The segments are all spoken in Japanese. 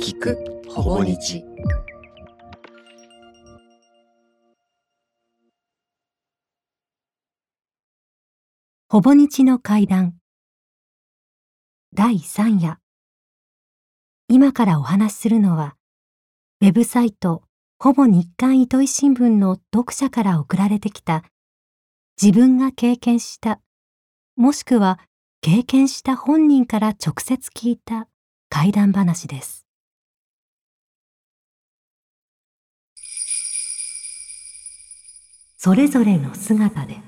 聞くほぼ日。ほぼ日の階段。第3夜。今からお話しするのはウェブサイトほぼ日刊糸井新聞の読者から送られてきた自分が経験したもしくは経験した本人から直接聞いた怪談話です。それぞれの姿で。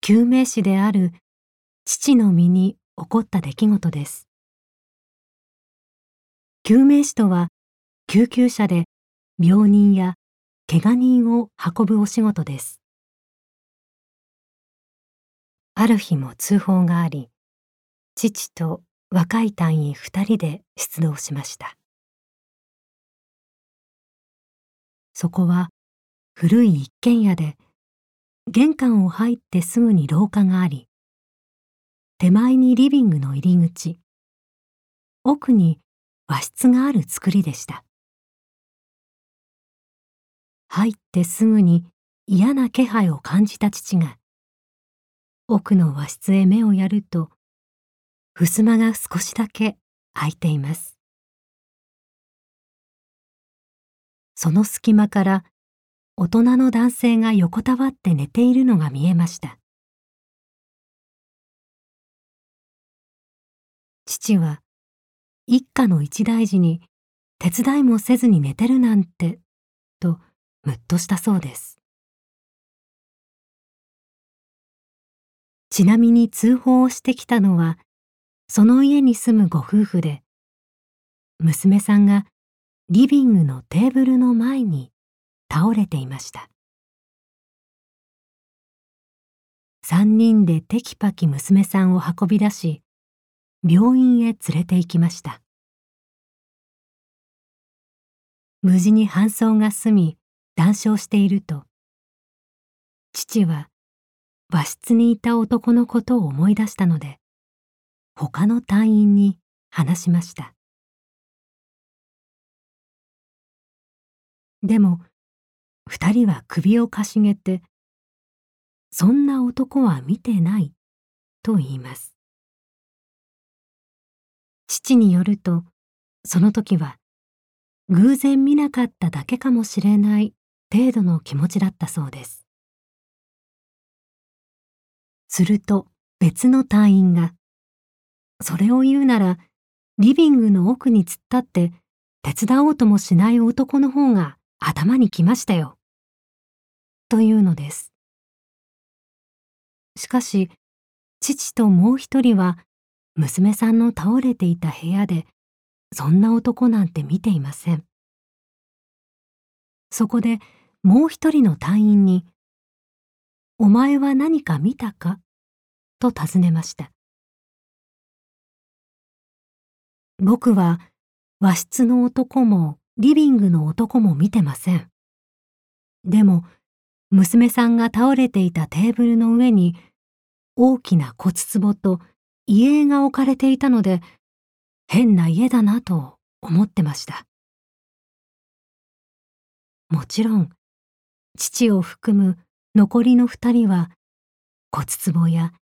救命士である父の身に起こった出来事です。救命士とは救急車で病人や怪我人を運ぶお仕事です。ある日も通報があり父と若い隊員二人で出動しました。そこは古い一軒家で玄関を入ってすぐに廊下があり手前にリビングの入り口奥に和室がある作りでした。入ってすぐに嫌な気配を感じた父が奥の和室へ目をやると襖が少しだけ開いています。その隙間から大人の男性が横たわって寝ているのが見えました。父は一家の一大事に手伝いもせずに寝てるなんてとむっとしたそうです。ちなみに通報をしてきたのはその家に住むご夫婦で娘さんがリビングのテーブルの前に倒れていました。三人でテキパキ娘さんを運び出し病院へ連れて行きました。無事に搬送が済み談笑していると父は和室にいた男のことを思い出したので他の隊員に話しました。でも二人は首をかしげて「そんな男は見てない」と言います。父によるとその時は偶然見なかっただけかもしれない程度の気持ちだったそうです。すると別の隊員が、それを言うなら、リビングの奥に突っ立って手伝おうともしない男の方が頭にきましたよ。というのです。しかし、父ともう一人は娘さんの倒れていた部屋でそんな男なんて見ていません。そこでもう一人の隊員に「お前は何か見たか?」と尋ねました僕は和室の男もリビングの男も見てません。でも娘さんが倒れていたテーブルの上に大きな骨壺と遺影が置かれていたので変な家だなと思ってました。もちろん父を含む残りの二人は骨壺や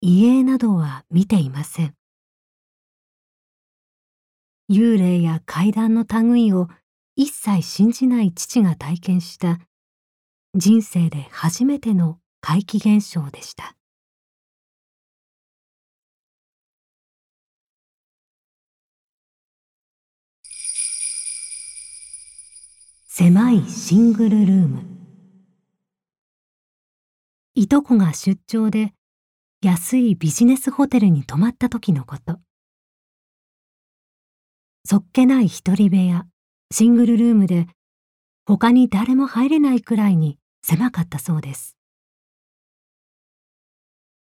遺影などは見ていません。幽霊や怪談の類を一切信じない父が体験した人生で初めての怪奇現象でした。狭いシングルルーム。いとこが出張で安いビジネスホテルに泊まった時のこと。そっけない一人部屋、シングルルームで、他に誰も入れないくらいに狭かったそうです。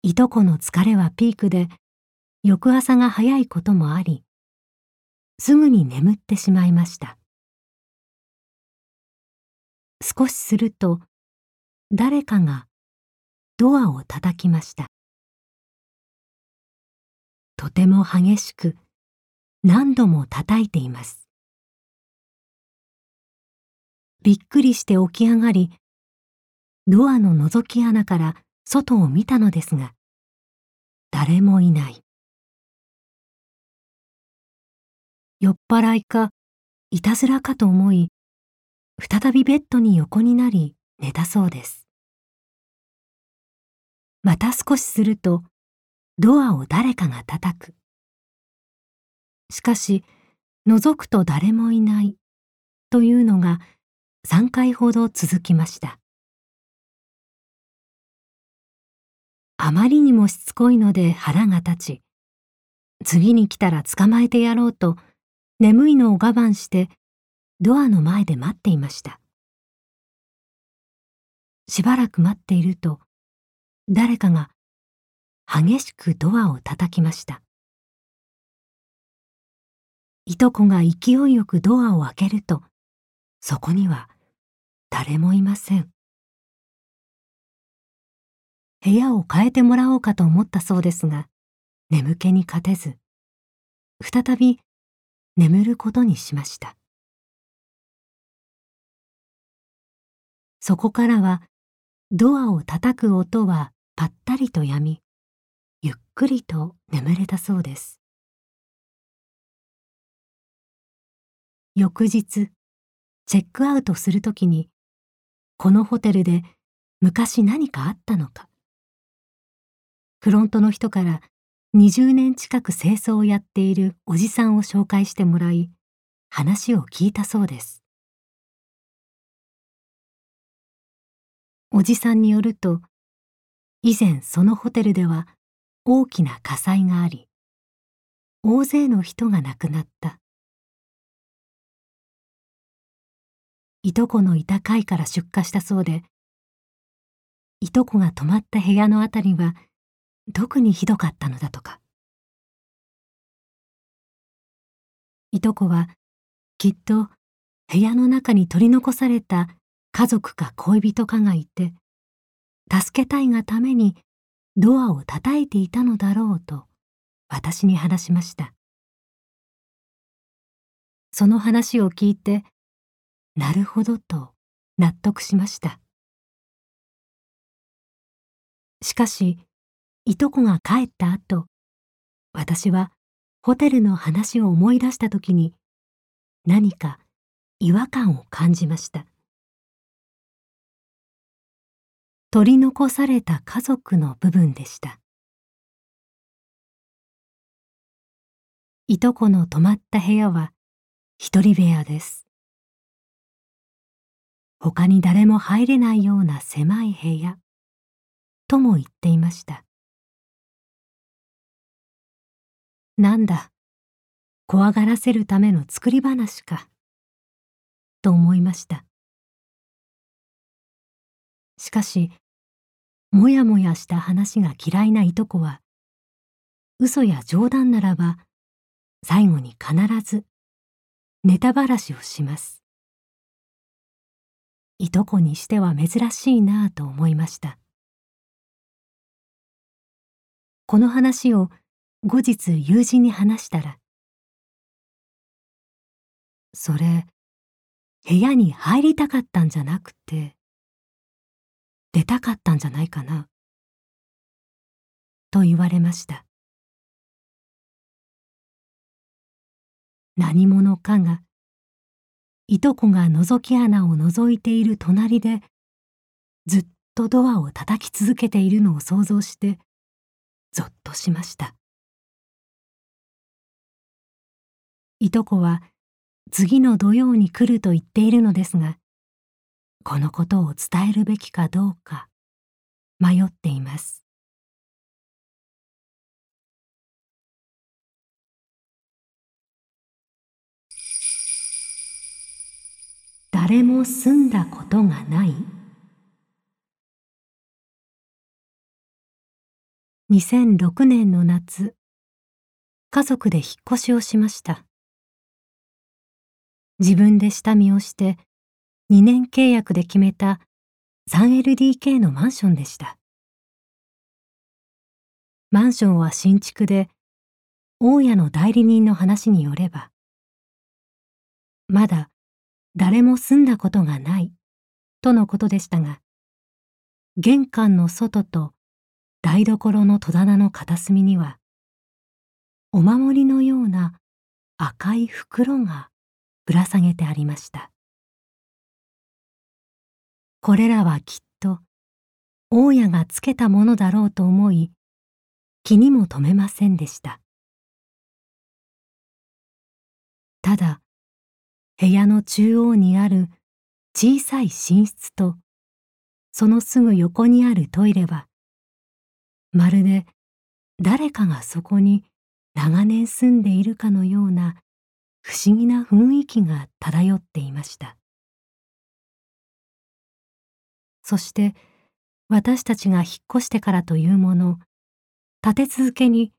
いとこの疲れはピークで、翌朝が早いこともあり、すぐに眠ってしまいました。少しすると、誰かがドアを叩きました。とても激しく何度も叩いています。びっくりして起き上がり、ドアの覗き穴から外を見たのですが、誰もいない。酔っ払いか、いたずらかと思い、再びベッドに横になり寝たそうです。また少しすると、ドアを誰かが叩く。しかし、覗くと誰もいないというのが3回ほど続きました。あまりにもしつこいので腹が立ち、次に来たら捕まえてやろうと眠いのを我慢してドアの前で待っていました。しばらく待っていると、誰かが激しくドアを叩きました。いとこが勢いよくドアを開けると、そこには誰もいません。部屋を変えてもらおうかと思ったそうですが、眠気に勝てず、再び眠ることにしました。そこからは、ドアを叩く音はぱったりとやみ、ゆっくりと眠れたそうです。翌日、チェックアウトするときに、このホテルで昔何かあったのか？フロントの人から20年近く清掃をやっているおじさんを紹介してもらい、話を聞いたそうです。おじさんによると、以前そのホテルでは大きな火災があり、大勢の人が亡くなった。いとこのいた階から出火したそうで、いとこが泊まった部屋のあたりは特にひどかったのだとか。いとこはきっと部屋の中に取り残された家族か恋人かがいて、助けたいがためにドアを叩いていたのだろうと私に話しました。その話を聞いて、なるほどと納得しました。しかし、いとこが帰った後、私はホテルの話を思い出したときに、何か違和感を感じました。取り残された家族の部分でした。いとこの泊まった部屋は一人部屋です。他に誰も入れないような狭い部屋とも言っていました。なんだ、怖がらせるための作り話か、と思いました。しかし、もやもやした話が嫌いないとこは、嘘や冗談ならば、最後に必ずネタばらしをします。いとこにしては珍しいなぁと思いました。この話を後日友人に話したら、それ、部屋に入りたかったんじゃなくて、出たかったんじゃないかな、と言われました。何者かが、いとこが覗き穴を覗いている隣で、ずっとドアを叩き続けているのを想像して、ぞっとしました。いとこは次の土曜に来ると言っているのですが、このことを伝えるべきかどうか迷っています。誰も住んだことがない。2006年の夏家族で引っ越しをしました。自分で下見をして2年契約で決めた 3LDK のマンションでした。マンションは新築で大家の代理人の話によれば、まだ誰も住んだことがないとのことでしたが、玄関の外と台所の戸棚の片隅には、お守りのような赤い袋がぶら下げてありました。これらはきっと大家がつけたものだろうと思い気にも留めませんでしたただ部屋の中央にある小さい寝室とそのすぐ横にあるトイレはまるで誰かがそこに長年住んでいるかのような不思議な雰囲気が漂っていました。そして私たちが引っ越してからというもの立て続けに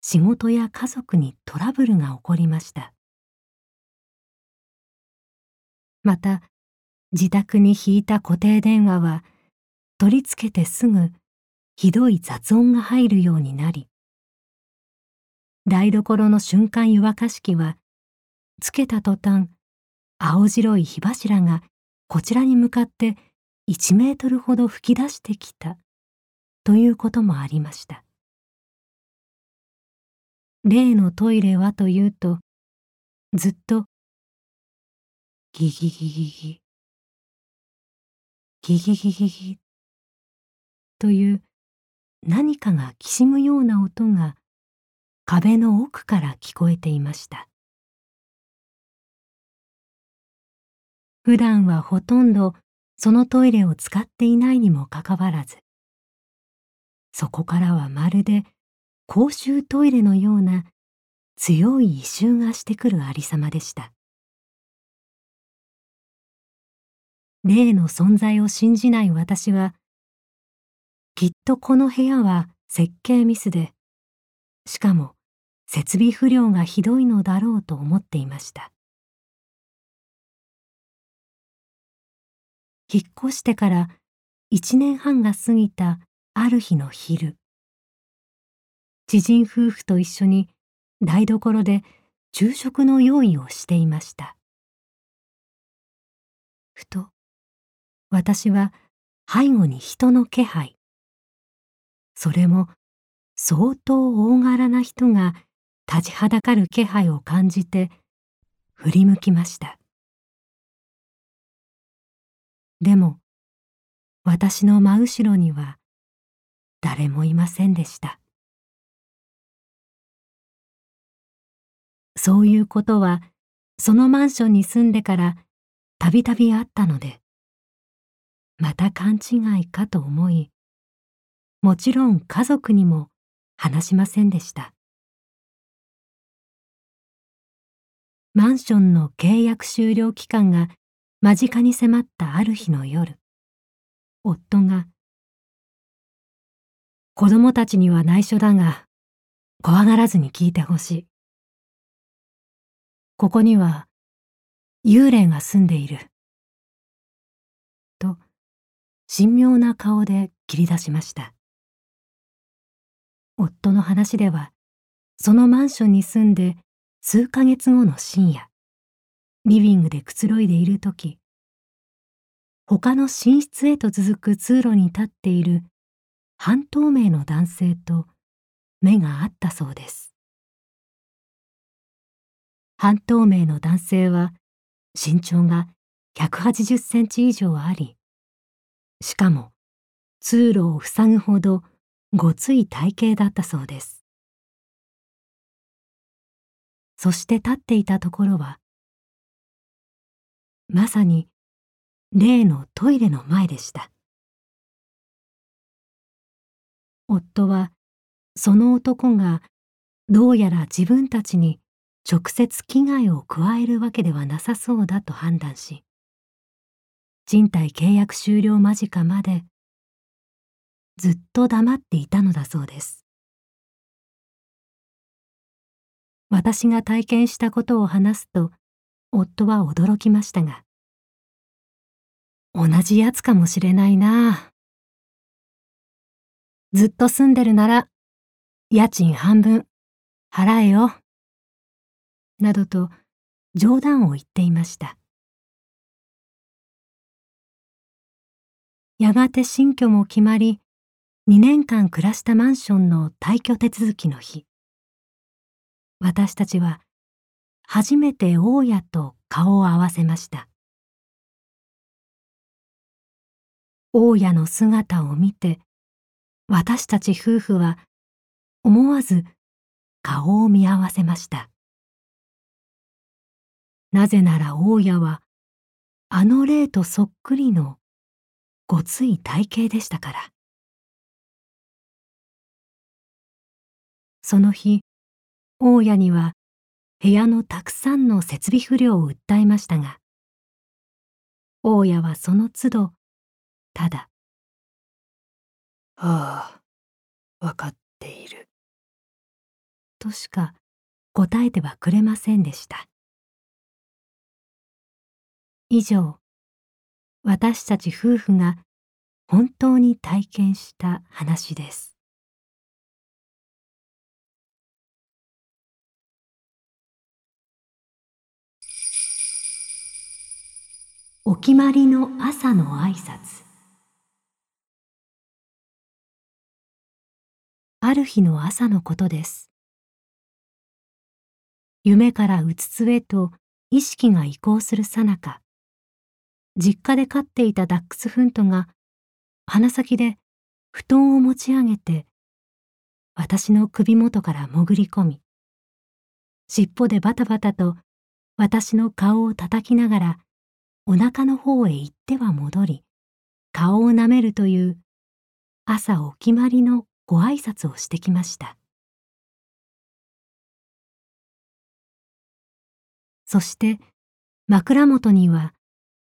仕事や家族にトラブルが起こりました。また自宅に引いた固定電話は取り付けてすぐひどい雑音が入るようになり台所の瞬間湯沸かし器はつけた途端青白い火柱がこちらに向かって1メートルほど吹き出してきたということもありました。例のトイレはというとずっとギギギギギ。ギギギギギ。という何かがきしむような音が壁の奥から聞こえていました。普段はほとんどそのトイレを使っていないにもかかわらず、そこからはまるで公衆トイレのような強い異臭がしてくるありさまでした。霊の存在を信じない私はきっとこの部屋は設計ミスでしかも設備不良がひどいのだろうと思っていました。引っ越してから一年半が過ぎたある日の昼知人夫婦と一緒に台所で昼食の用意をしていました。ふと私は背後に人の気配。それも相当大柄な人が立ちはだかる気配を感じて振り向きました。でも私の真後ろには誰もいませんでした。そういうことはそのマンションに住んでからたびたびあったのでまた勘違いかと思いもちろん家族にも話しませんでした。マンションの契約終了期間が間近に迫ったある日の夜夫が「子供たちには内緒だが怖がらずに聞いてほしい」「ここには幽霊が住んでいる」神妙な顔で切り出しました。夫の話ではそのマンションに住んで数ヶ月後の深夜リビングでくつろいでいる時他の寝室へと続く通路に立っている半透明の男性と目が合ったそうです。半透明の男性は身長が180センチ以上ありしかも通路を塞ぐほどごつい体型だったそうです。そして立っていたところはまさに例のトイレの前でした。夫はその男がどうやら自分たちに直接危害を加えるわけではなさそうだと判断し賃貸契約終了間近までずっと黙っていたのだそうです私が体験したことを話すと夫は驚きましたが同じやつかもしれないなずっと住んでるなら家賃半分払えよ。などと冗談を言っていました。やがて新居も決まり、2年間暮らしたマンションの退去手続きの日、私たちは初めて大家と顔を合わせました。大家の姿を見て、私たち夫婦は思わず顔を見合わせました。なぜなら大家はあの霊とそっくりのごつい体型でしたから。その日、大家には部屋のたくさんの設備不良を訴えましたが、大家はその都度、ただ、ああ、わかっている。としか答えてはくれませんでした。以上、私たち夫婦が本当に体験した話です。お決まりの朝の挨拶ある日の朝のことです。夢からうつつへと意識が移行するさなか、実家で飼っていたダックスフントが鼻先で布団を持ち上げて私の首元から潜り込み尻尾でバタバタと私の顔を叩きながらお腹の方へ行っては戻り顔を舐めるという朝お決まりのご挨拶をしてきました。そして枕元には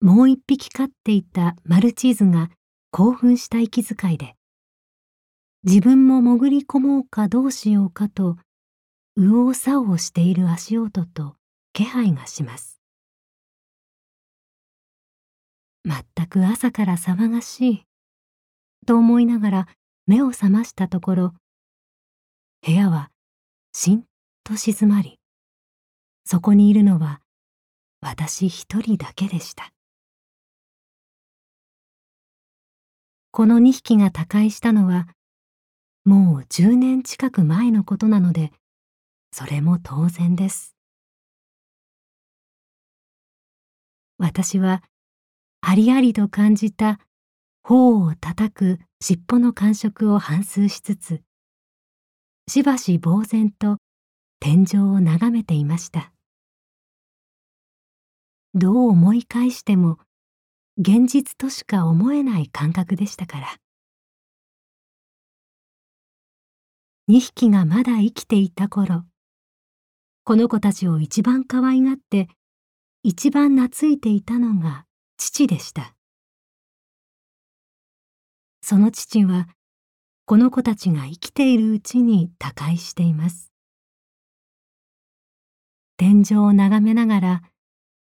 もう一匹飼っていたマルチーズが興奮した息遣いで、自分も潜り込もうかどうしようかと、右往左往している足音と気配がします。まったく朝から騒がしい、と思いながら目を覚ましたところ、部屋はしんと静まり、そこにいるのは私一人だけでした。この2匹が他界したのはもう10年近く前のことなのでそれも当然です。私はありありと感じた頬を叩く尻尾の感触を反芻しつつしばし呆然と天井を眺めていました。どう思い返しても現実としか思えない感覚でしたから。2匹がまだ生きていた頃この子たちを一番可愛がって一番懐いていたのが父でした。その父はこの子たちが生きているうちに他界しています。天井を眺めながら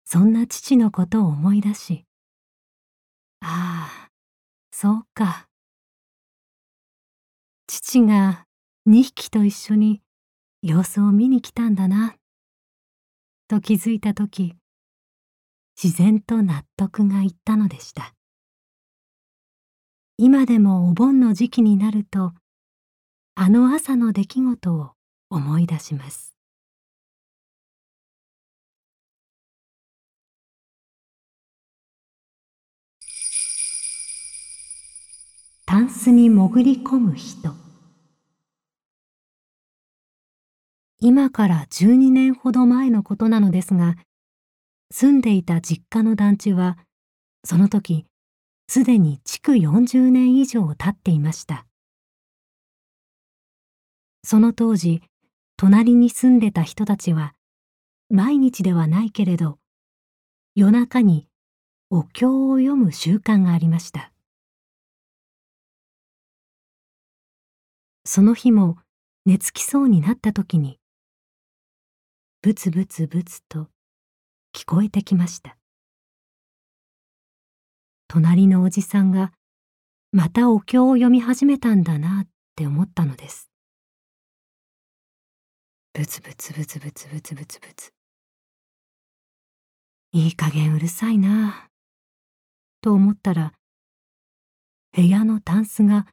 そんな父のことを思い出しああ、そうか。父が2匹と一緒に様子を見に来たんだな、と気づいたとき、自然と納得がいったのでした。今でもお盆の時期になると、あの朝の出来事を思い出します。タンスに潜り込む人。今から12年ほど前のことなのですが住んでいた実家の団地はその時すでに築40年以上経っていました。その当時隣に住んでた人たちは毎日ではないけれど夜中にお経を読む習慣がありました。その日も寝つきそうになった時にブツブツブツと聞こえてきました隣のおじさんがまたお経を読み始めたんだなって思ったのですブツブツブツブツブツブツブツ。いい加減うるさいな。と思ったら、部屋のタンスが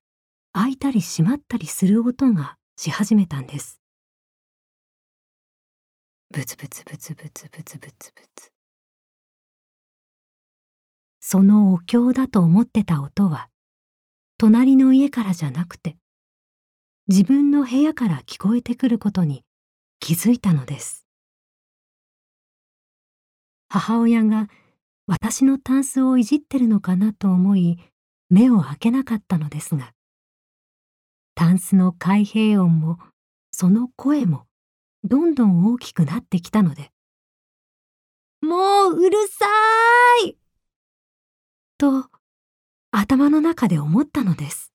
開いたり閉まったりする音がし始めたんです。ブツブツブツブツブツブツブツ。そのお経だと思ってた音は、隣の家からじゃなくて、自分の部屋から聞こえてくることに気づいたのです。母親が私のタンスをいじってるのかなと思い、目を開けなかったのですが、タンスの開閉音も、その声も、どんどん大きくなってきたので、もううるさーい！と、頭の中で思ったのです。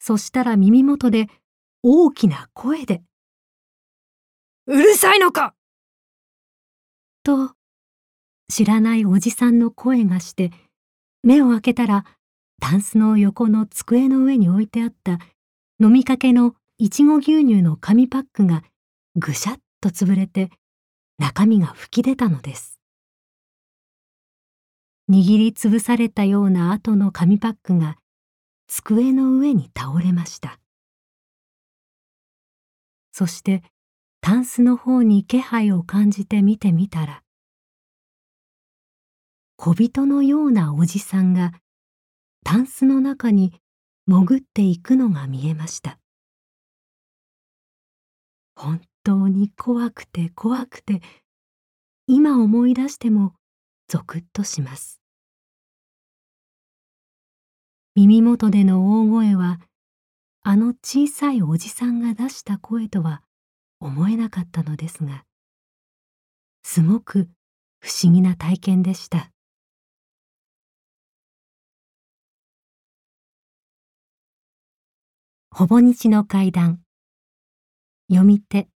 そしたら耳元で大きな声で、うるさいのか！と、知らないおじさんの声がして、目を開けたら、タンスの横の机の上に置いてあった飲みかけのいちご牛乳の紙パックがぐしゃっと潰れて中身が吹き出たのです。握りつぶされたような後の紙パックが机の上に倒れました。そしてタンスの方に気配を感じて見てみたら、小人のようなおじさんがタンスの中に潜っていくのが見えました。本当に怖くて怖くて、今思い出してもゾクッとします。耳元での大声は、あの小さいおじさんが出した声とは思えなかったのですが、すごく不思議な体験でした。ほぼ日の階段。読み手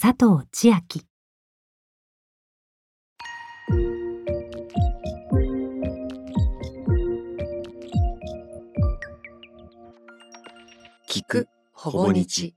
佐藤千秋。聞くほぼ日。